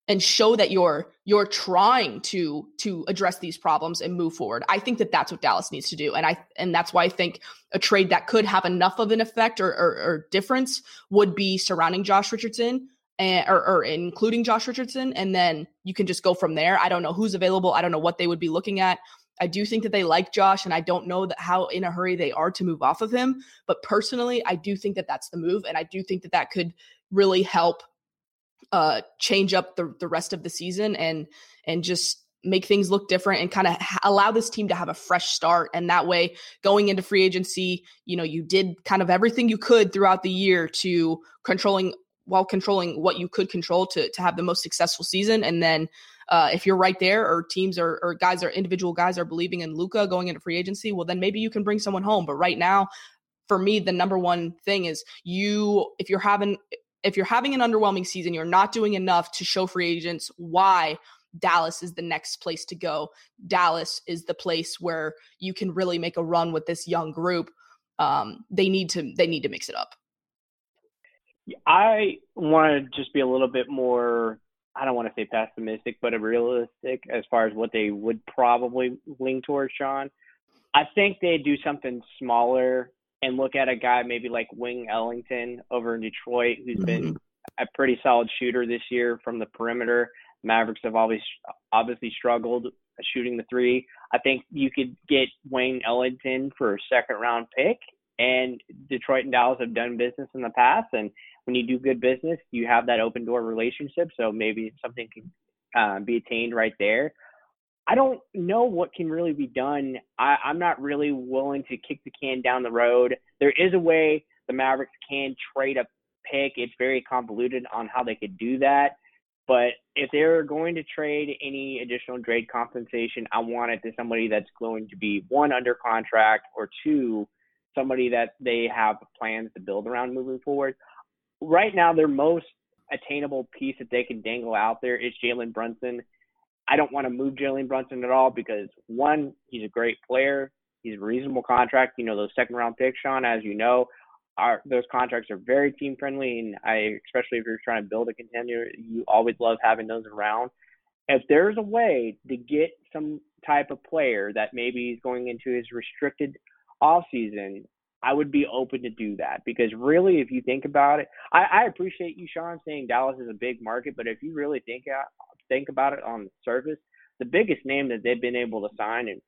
and show that you're you're trying to to address these problems and move forward. I think that that's what Dallas needs to do, and I and that's why I think a trade that could have enough of an effect or, or, or difference would be surrounding Josh Richardson and or, or, including Josh Richardson, and then you can just go from there. I don't know who's available. I don't know what they would be looking at. I do think that they like Josh, and I don't know that how in a hurry they are to move off of him. But personally, I do think that that's the move, and I do think that that could really help uh, change up the the rest of the season and and just make things look different and kind of ha- allow this team to have a fresh start and that way going into free agency you know you did kind of everything you could throughout the year to controlling while controlling what you could control to to have the most successful season and then uh, if you're right there or teams or, or guys or individual guys are believing in Luka going into free agency well then maybe you can bring someone home but right now for me the number one thing is you if you're having if you're having an underwhelming season, you're not doing enough to show free agents why Dallas is the next place to go. Dallas is the place where you can really make a run with this young group. Um, they need to they need to mix it up. I want to just be a little bit more. I don't want to say pessimistic, but realistic as far as what they would probably lean towards, Shawn. I think they do something smaller and look at a guy maybe like Wayne Ellington over in Detroit, who's mm-hmm. been a pretty solid shooter this year from the perimeter. Mavericks have always obviously struggled shooting the three. I think you could get Wayne Ellington for a second round pick, and Detroit and Dallas have done business in the past. And when you do good business, you have that open door relationship. So maybe something can uh, be attained right there. I don't know what can really be done. I, I'm not really willing to kick the can down the road. There is a way the Mavericks can trade a pick. It's very convoluted on how they could do that. But if they're going to trade any additional trade compensation, I want it to somebody that's going to be one under contract or two, somebody that they have plans to build around moving forward. Right now, their most attainable piece that they can dangle out there is Jalen Brunson. I don't want to move Jalen Brunson at all because one, he's a great player. He's a reasonable contract. You know, those second round picks, Shawn, as you know, are those contracts are very team friendly and I especially if you're trying to build a contender, you always love having those around. If there's a way to get some type of player that maybe is going into his restricted off season, I would be open to do that because really, if you think about it, I, I appreciate you, Shawn, saying Dallas is a big market, but if you really think think about it on the surface, the biggest name that they've been able to sign in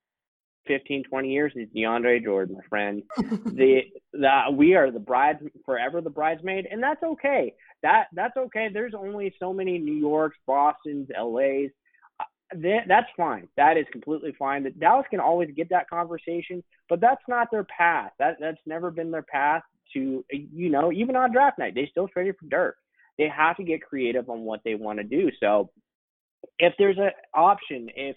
15, 20 years is DeAndre Jordan, my friend. [laughs] the the we are the brides forever the bridesmaid, and that's okay. That that's okay. There's only so many New Yorks, Boston's, LA's. That's fine. That is completely fine. That Dallas can always get that conversation, but that's not their path. That that's never been their path to you know even on draft night they still traded for Dirk. They have to get creative on what they want to do. So if there's an option, if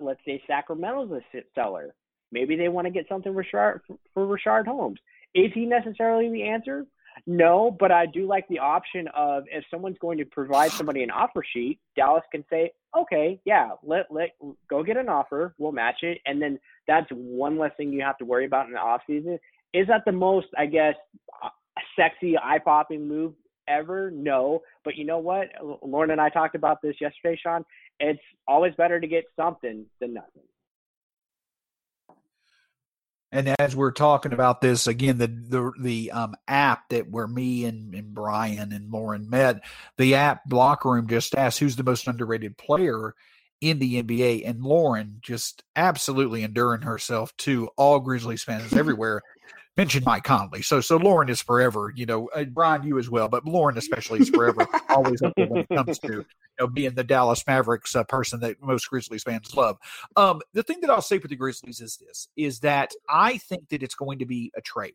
let's say Sacramento's a seller, maybe they want to get something for Richard, for Richaun Holmes. Is he necessarily the answer? No, but I do like the option of if someone's going to provide somebody an offer sheet, Dallas can say, okay, yeah, let let go get an offer, we'll match it, and then that's one less thing you have to worry about in the off season. Is that the most, I guess, uh, sexy, eye popping move ever? No. But you know what? Lauren and I talked about this yesterday, Shawn. It's always better to get something than nothing. And as we're talking about this again, the the the um, app that where me and, and Brian and Lauren met, the app Locker Room just asked who's the most underrated player in the NBA, and Lauren just absolutely enduring herself to all Grizzlies fans [laughs] everywhere mentioned Mike Conley. So so Lauren is forever, you know, uh, Brian, you as well, but Lauren especially is forever always up there when it comes to know being the Dallas Mavericks uh, person that most Grizzlies fans love. Um, the thing that I'll say for the Grizzlies is this: is that I think that it's going to be a trade,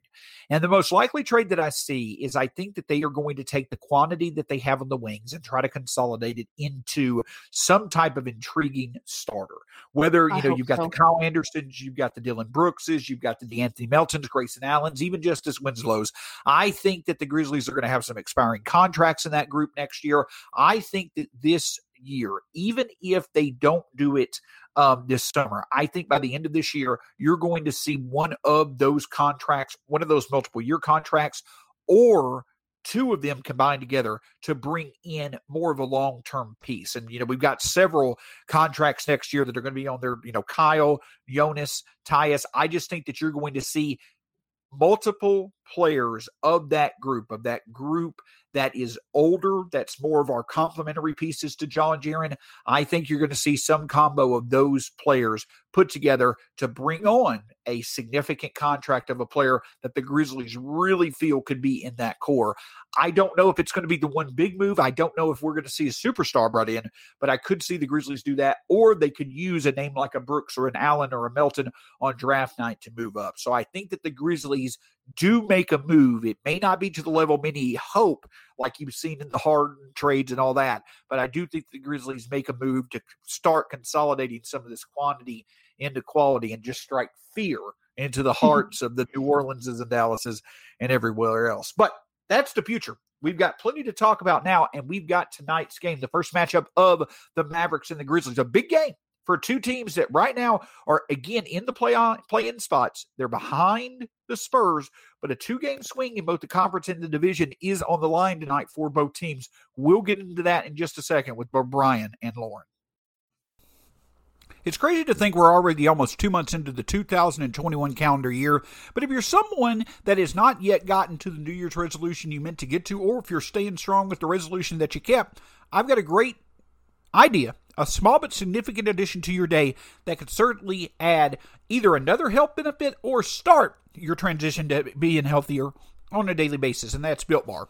and the most likely trade that I see is I think that they are going to take the quantity that they have on the wings and try to consolidate it into some type of intriguing starter. Whether you know you've got so. the Kyle Andersons, you've got the Dillon Brookses, you've got the De'Anthony Meltons, Grayson Allens, even Justice Winslow's. I think that the Grizzlies are going to have some expiring contracts in that group next year. I think that this year, even if they don't do it um, this summer. I think by the end of this year, you're going to see one of those contracts, one of those multiple year contracts, or two of them combined together to bring in more of a long term piece. And, you know, we've got several contracts next year that are going to be on there, you know, Kyle, Jonas, Tyus. I just think that you're going to see multiple players of that group, of that group that is older, that's more of our complementary pieces to John Jaren. I think you're going to see some combo of those players put together to bring on a significant contract of a player that the Grizzlies really feel could be in that core. I don't know if it's going to be the one big move. I don't know if we're going to see a superstar brought in, but I could see the Grizzlies do that, or they could use a name like a Brooks or an Allen or a Melton on draft night to move up. So I think that the Grizzlies do make a move. It may not be to the level many hope, like you've seen in the hard trades and all that, but I do think the Grizzlies make a move to start consolidating some of this quantity into quality and just strike fear into the mm-hmm. hearts of the New Orleanses and Dallases and everywhere else. But that's the future. We've got plenty to talk about now, and we've got tonight's game, the first matchup of the Mavericks and the Grizzlies. A big game for two teams that right now are again in the play on play in spots. They're behind the Spurs, but a two game swing in both the conference and the division is on the line tonight for both teams. We'll get into that in just a second with Brian and Lauren. It's crazy to think we're already almost two months into the 2021 calendar year, but if you're someone that has not yet gotten to the New Year's resolution you meant to get to, or if you're staying strong with the resolution that you kept, I've got a great idea a small but significant addition to your day that could certainly add either another health benefit or start your transition to being healthier on a daily basis, and that's Built Bar.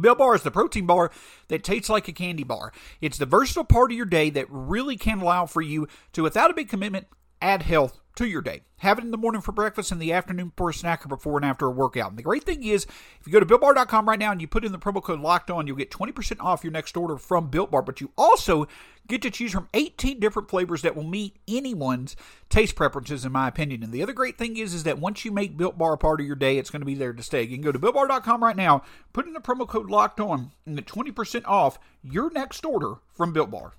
Built Bar is the protein bar that tastes like a candy bar. It's the versatile part of your day that really can allow for you to, without a big commitment, add health to your day. Have it in the morning for breakfast, in the afternoon for a snack, or before and after a workout. And the great thing is, if you go to BuiltBar.com right now and you put in the promo code Locked On, you'll get 20% off your next order from Built Bar. But you also get to choose from 18 different flavors that will meet anyone's taste preferences, in my opinion. And the other great thing is, is that once you make Built Bar a part of your day, it's going to be there to stay. You can go to BuiltBar.com right now, put in the promo code Locked On, and get 20% off your next order from Built Bar.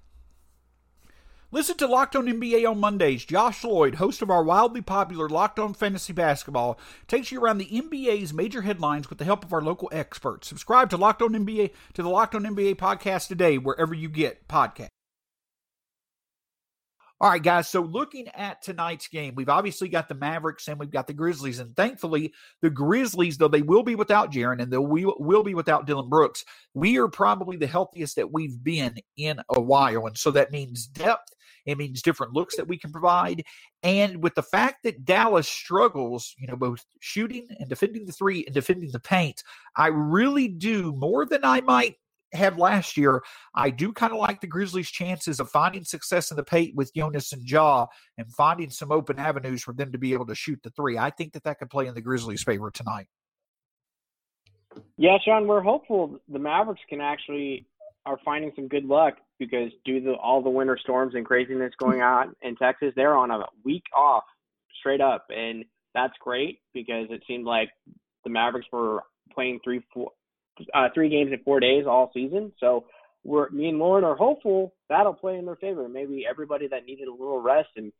Listen to Locked On NBA on Mondays. Josh Lloyd, host of our wildly popular Locked On Fantasy Basketball, takes you around the NBA's major headlines with the help of our local experts. Subscribe to Locked On NBA to the Locked On NBA podcast today, wherever you get podcasts. All right, guys. So looking at tonight's game, we've obviously got the Mavericks and we've got the Grizzlies. And thankfully, the Grizzlies, though they will be without Jaren and they will be without Dillon Brooks, we are probably the healthiest that we've been in a while. And so that means depth it means different looks that we can provide. And with the fact that Dallas struggles, you know, both shooting and defending the three and defending the paint, I really do more than I might have last year. I do kind of like the Grizzlies' chances of finding success in the paint with Jonas and Ja and finding some open avenues for them to be able to shoot the three. I think that that could play in the Grizzlies' favor tonight. Yeah, Shawn, we're hopeful the Mavericks can actually are finding some good luck because due to all the winter storms and craziness going on in Texas, they're on a week off straight up, and that's great because it seemed like the Mavericks were playing three four uh, three games in four days all season. So we're me and Lauren are hopeful that'll play in their favor. Maybe everybody that needed a little rest and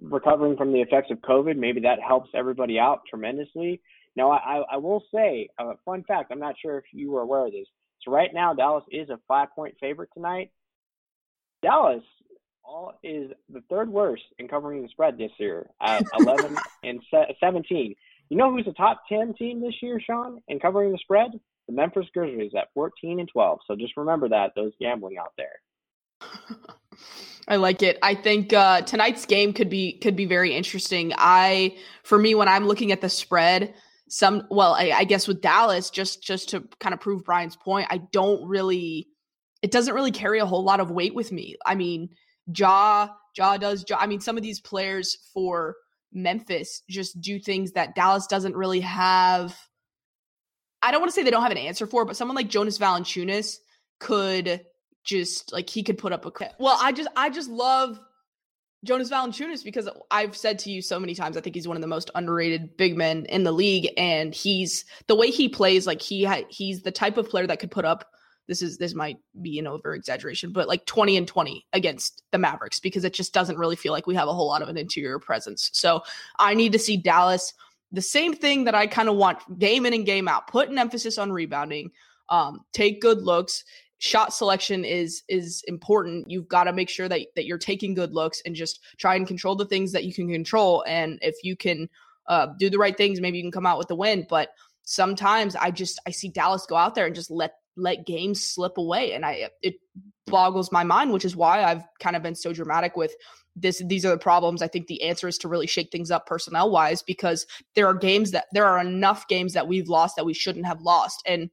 recovering from the effects of COVID, maybe that helps everybody out tremendously. Now, I, I will say a fun fact. I'm not sure if you were aware of this. So right now, Dallas is a five point favorite tonight. Dallas all is the third worst in covering the spread this year at [laughs] 11 and 17. You know who's the top 10 team this year, Shawn, in covering the spread? The Memphis Grizzlies at 14 and 12. So just remember that, those gambling out there. [laughs] I like it. I think uh, tonight's game could be could be very interesting. I, for me, when I'm looking at the spread, some well I, I, guess with dallas just just to kind of prove brian's point i don't really it doesn't really carry a whole lot of weight with me i mean Ja Ja does Ja. I mean, some of these players for Memphis just do things that Dallas doesn't really have. I don't want to say they don't have an answer for, but someone like Jonas Valanciunas could just like he could put up a. Well, I just I just love Jonas Valanciunas because I've said to you so many times I think he's one of the most underrated big men in the league and he's the way he plays like he ha- he's the type of player that could put up this is this might be an over exaggeration but like 20 and 20 against the Mavericks because it just doesn't really feel like we have a whole lot of an interior presence. So I need to see Dallas the same thing that I kind of want game in and game out. Put an emphasis on rebounding, um, take good looks shot selection is is important. You've got to make sure that that you're taking good looks and just try and control the things that you can control. And if you can uh, do the right things, maybe you can come out with the win. But sometimes I just I see Dallas go out there and just let let games slip away, and I it boggles my mind, which is why I've kind of been so dramatic with this these are the problems i think the answer is to really shake things up personnel wise because there are games that there are enough games that we've lost that we shouldn't have lost and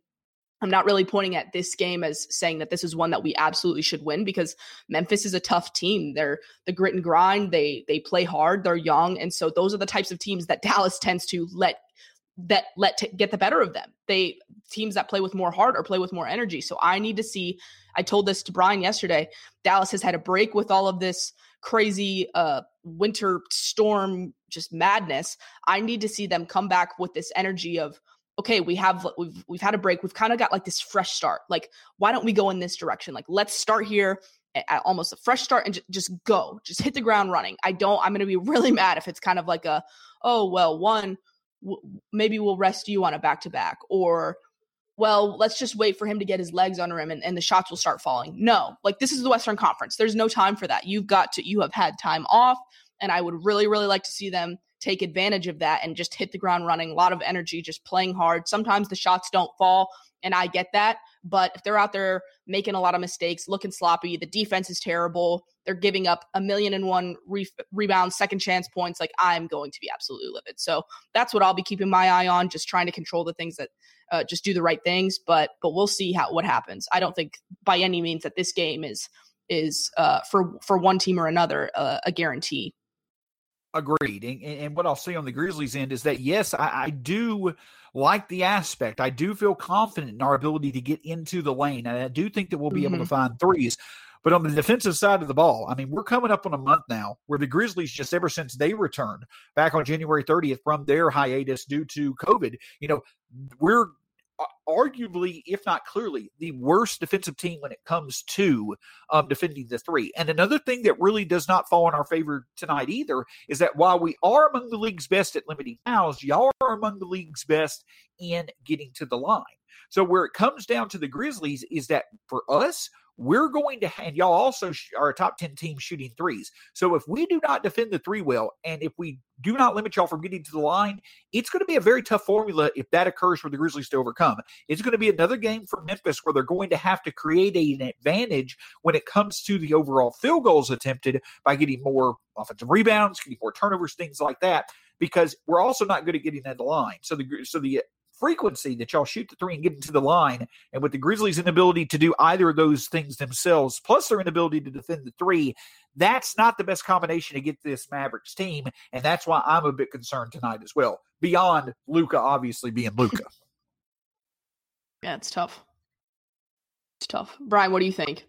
I'm not really pointing at this game as saying that this is one that we absolutely should win because Memphis is a tough team. They're the grit and grind. They they play hard. They're young, and so those are the types of teams that [laughs] Dallas tends to let that let t- get the better of them. They teams that play with more heart or play with more energy. So I need to see. I told this to Brian yesterday. Dallas has had a break with all of this crazy uh winter storm just madness. I need to see them come back with this energy of okay, we have we've we've had a break. We've kind of got like this fresh start. Like, why don't we go in this direction? Like, let's start here at almost a fresh start and j- just go, just hit the ground running. I don't. I'm going to be [laughs] really mad if it's kind of like a, oh well, one w- maybe we'll rest you on a back to back, or well, let's just wait for him to get his legs under him and, and the shots will start falling. No, like this is the Western Conference. There's no time for that. You've got to. You have had time off, and I would really, really like to see them take advantage of that and just hit the ground running. A lot of energy, just playing hard. Sometimes the shots don't fall, and I get that. But if they're out there making a lot of mistakes, looking sloppy, the defense is terrible, they're giving up a million and one re- rebounds, second chance points, like I'm going to be absolutely livid. So that's what I'll be keeping my eye on, just trying to control the things that uh, just do the right things. But but we'll see how what happens. I don't think by any means that this game is is uh, for for one team or another uh, a guarantee. Agreed. And, and, what I'll say on the Grizzlies end is that, yes, I, I, do like the aspect. I do feel confident in our ability to get into the lane. And I do think that we'll be mm-hmm. able to mm-hmm. find threes. But on the defensive side of the ball, I mean, we're coming up on a month now where the Grizzlies, just ever since they returned back on January 30th from their hiatus due to COVID, you know, we're arguably, if not clearly, the worst defensive team when it comes to um, defending the three. And another thing that really does not fall in our favor tonight either is that while we are among the league's best at limiting fouls, y'all are among the league's best in getting to the line. So where it comes down to the Grizzlies is that for us, we're going to, and y'all also are a top 10 team shooting threes. So if we do not defend the three well, and if we do not limit y'all from getting to the line, it's going to be a very tough formula if that occurs for the Grizzlies to overcome. It's going to be another game for Memphis where they're going to have to create an advantage when it comes to the overall field goals attempted by getting more offensive rebounds, getting more turnovers, things like that because we're also not good at getting at the line. So the so the frequency that y'all shoot the three and get into the line. And with the Grizzlies' inability to do either of those things themselves, plus their inability to defend the three, that's not the best combination to get this Mavericks team. And that's why I'm a bit concerned tonight as well, beyond Luka obviously being Luka. [laughs] yeah, it's tough. It's tough. Brian, what do you think?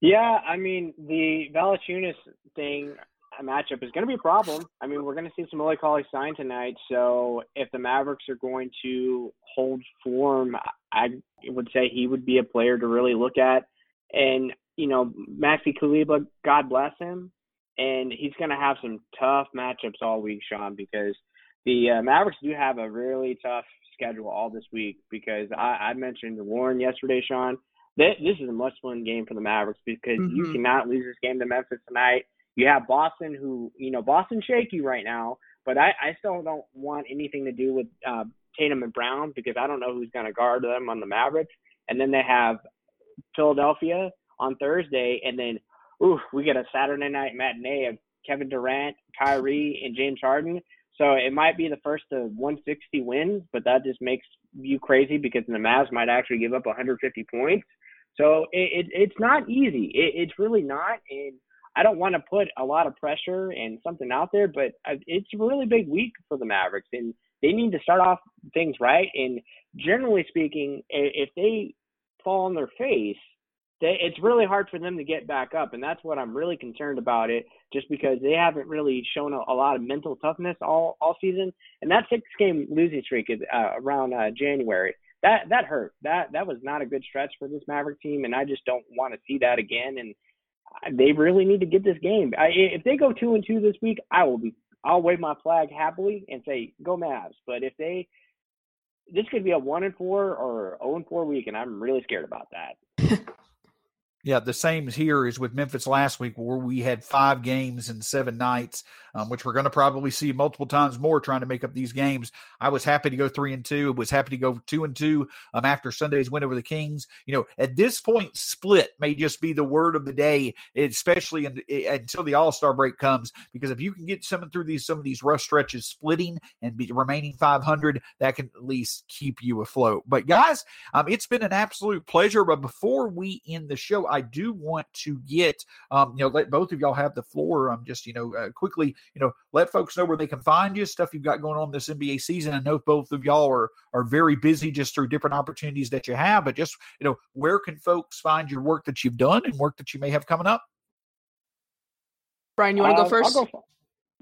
Yeah, I mean, the Valanciunas thing, matchup is going to be a problem. I mean, we're going to see some Willie Cauley Stein tonight. So if the Mavericks are going to hold form, I would say he would be a player to really look at. And, you know, Maxi Kleber, God bless him. And he's going to have some tough matchups all week, Shawn, because the uh, Mavericks do have a really tough schedule all this week because I, I mentioned Warren yesterday, Shawn. This, this is a must-win game for the Mavericks because mm-hmm. you cannot lose this game to Memphis tonight. You have Boston, who you know Boston shaky right now, but I, I still don't want anything to do with uh, Tatum and Brown because I don't know who's going to guard them on the Mavericks. And then they have Philadelphia on Thursday, and then ooh, we get a Saturday night matinee of Kevin Durant, Kyrie, and James Harden. So it might be the first of 160 wins, but that just makes you crazy because the Mavs might actually give up 150 points. So it, it it's not easy. It, it's really not. And I don't want to put a lot of pressure and something out there, but it's a really big week for the Mavericks, and they need to start off things right. And generally speaking, if they fall on their face, they, it's really hard for them to get back up, and that's what I'm really concerned about it. Just because they haven't really shown a, a lot of mental toughness all all season, and that six game losing streak is uh, around uh, January. That that hurt. That that was not a good stretch for this Maverick team, and I just don't want to see that again. And they really need to get this game. I, if they go two and two this week, I will be. I'll wave my flag happily and say go Mavs. But if they this could be a one and four or zero and four week, and I'm really scared about that. [laughs] Yeah, the same here is with Memphis last week, where we had five games in seven nights, um, which we're going to probably see multiple times more trying to make up these games. I was happy to go three and two. It Was happy to go two and two um, after Sunday's win over the Kings. You know, at this point, split may just be the word of the day, especially in, until the All Star break comes. Because if you can get through these some of these rough stretches, splitting and be remaining 500, that can at least keep you afloat. But guys, um, it's been an absolute pleasure. But before we end the show, I do want to get, um, you know, let both of y'all have the floor. I'm um, just, you know, uh, quickly, you know, let folks know where they can find you, stuff you've got going on this NBA season. I know both of y'all are are very busy just through different opportunities that you have, but just, you know, where can folks find your work that you've done and work that you may have coming up? Brian, you want to uh, go first? Go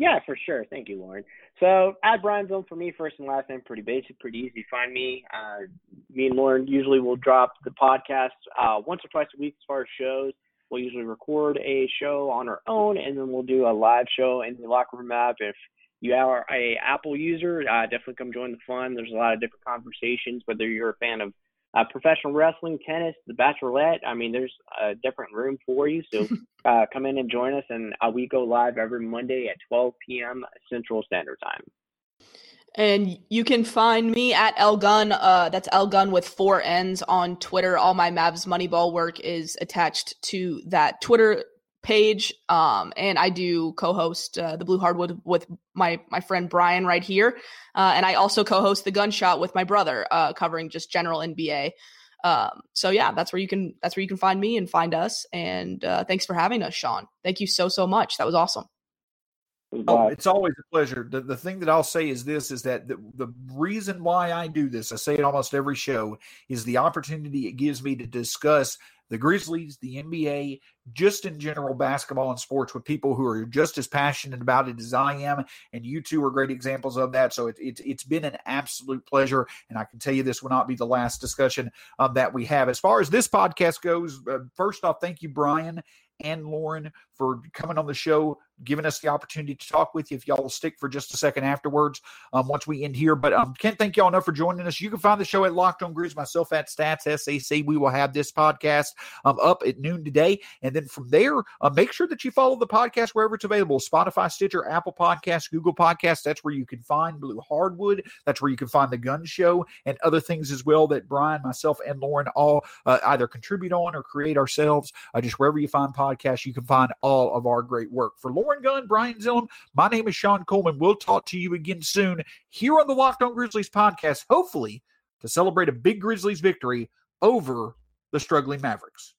yeah, for sure. Thank you, Lauren. So Brian Zone for me, first and last name, pretty basic, pretty easy. Find me. Uh, me and Lauren usually will drop the podcast uh, once or twice a week as far as shows. We'll usually record a show on our own, and then we'll do a live show in the locker room app. If you are a Apple user, uh, definitely come join the fun. There's a lot of different conversations, whether you're a fan of uh, professional wrestling, tennis, the Bachelorette. I mean, there's a different room for you. So [laughs] uh, come in and join us, and uh, we go live every Monday at 12 p.m. Central Standard Time. And you can find me at El Gun. Uh, that's El Gun with four N's on Twitter. All my Mavs Moneyball work is attached to that Twitter page. Um, and I do co-host uh, the Blue Hardwood with my my friend Brian right here, uh, and I also co-host the Gunn Show with my brother, uh, covering just general NBA. Um, so yeah, that's where you can that's where you can find me and find us. And uh, thanks for having us, Shawn. Thank you so so much. That was awesome. Oh, it's always a pleasure. The, the thing that I'll say is this is that the, the reason why I do this, I say it almost every show, is the opportunity it gives me to discuss the Grizzlies, the NBA, just in general basketball and sports with people who are just as passionate about it as I am. And you two are great examples of that. So it, it, it's been an absolute pleasure. And I can tell you this will not be the last discussion um, that we have. As far as this podcast goes, uh, first off, thank you, Brian and Lauren, for coming on the show giving us the opportunity to talk with you. If y'all will stick for just a second afterwards, um, once we end here. But um, can't thank y'all enough for joining us. You can find the show at Locked On Grizz, myself at Stats SAC. We will have this podcast um, up at noon today. And then from there, uh, make sure that you follow the podcast wherever it's available Spotify, Stitcher, Apple Podcasts, Google Podcasts. That's where you can find Blue Hardwood. That's where you can find The Gunn Show and other things as well that Brian, myself, and Lauren all uh, either contribute on or create ourselves. Uh, just wherever you find podcasts, you can find all of our great work. For Lauren Gunn, Brian Zilem, my name is Shawn Coleman. We'll talk to you again soon here on the Locked On Grizzlies podcast, hopefully to celebrate a big Grizzlies victory over the struggling Mavericks.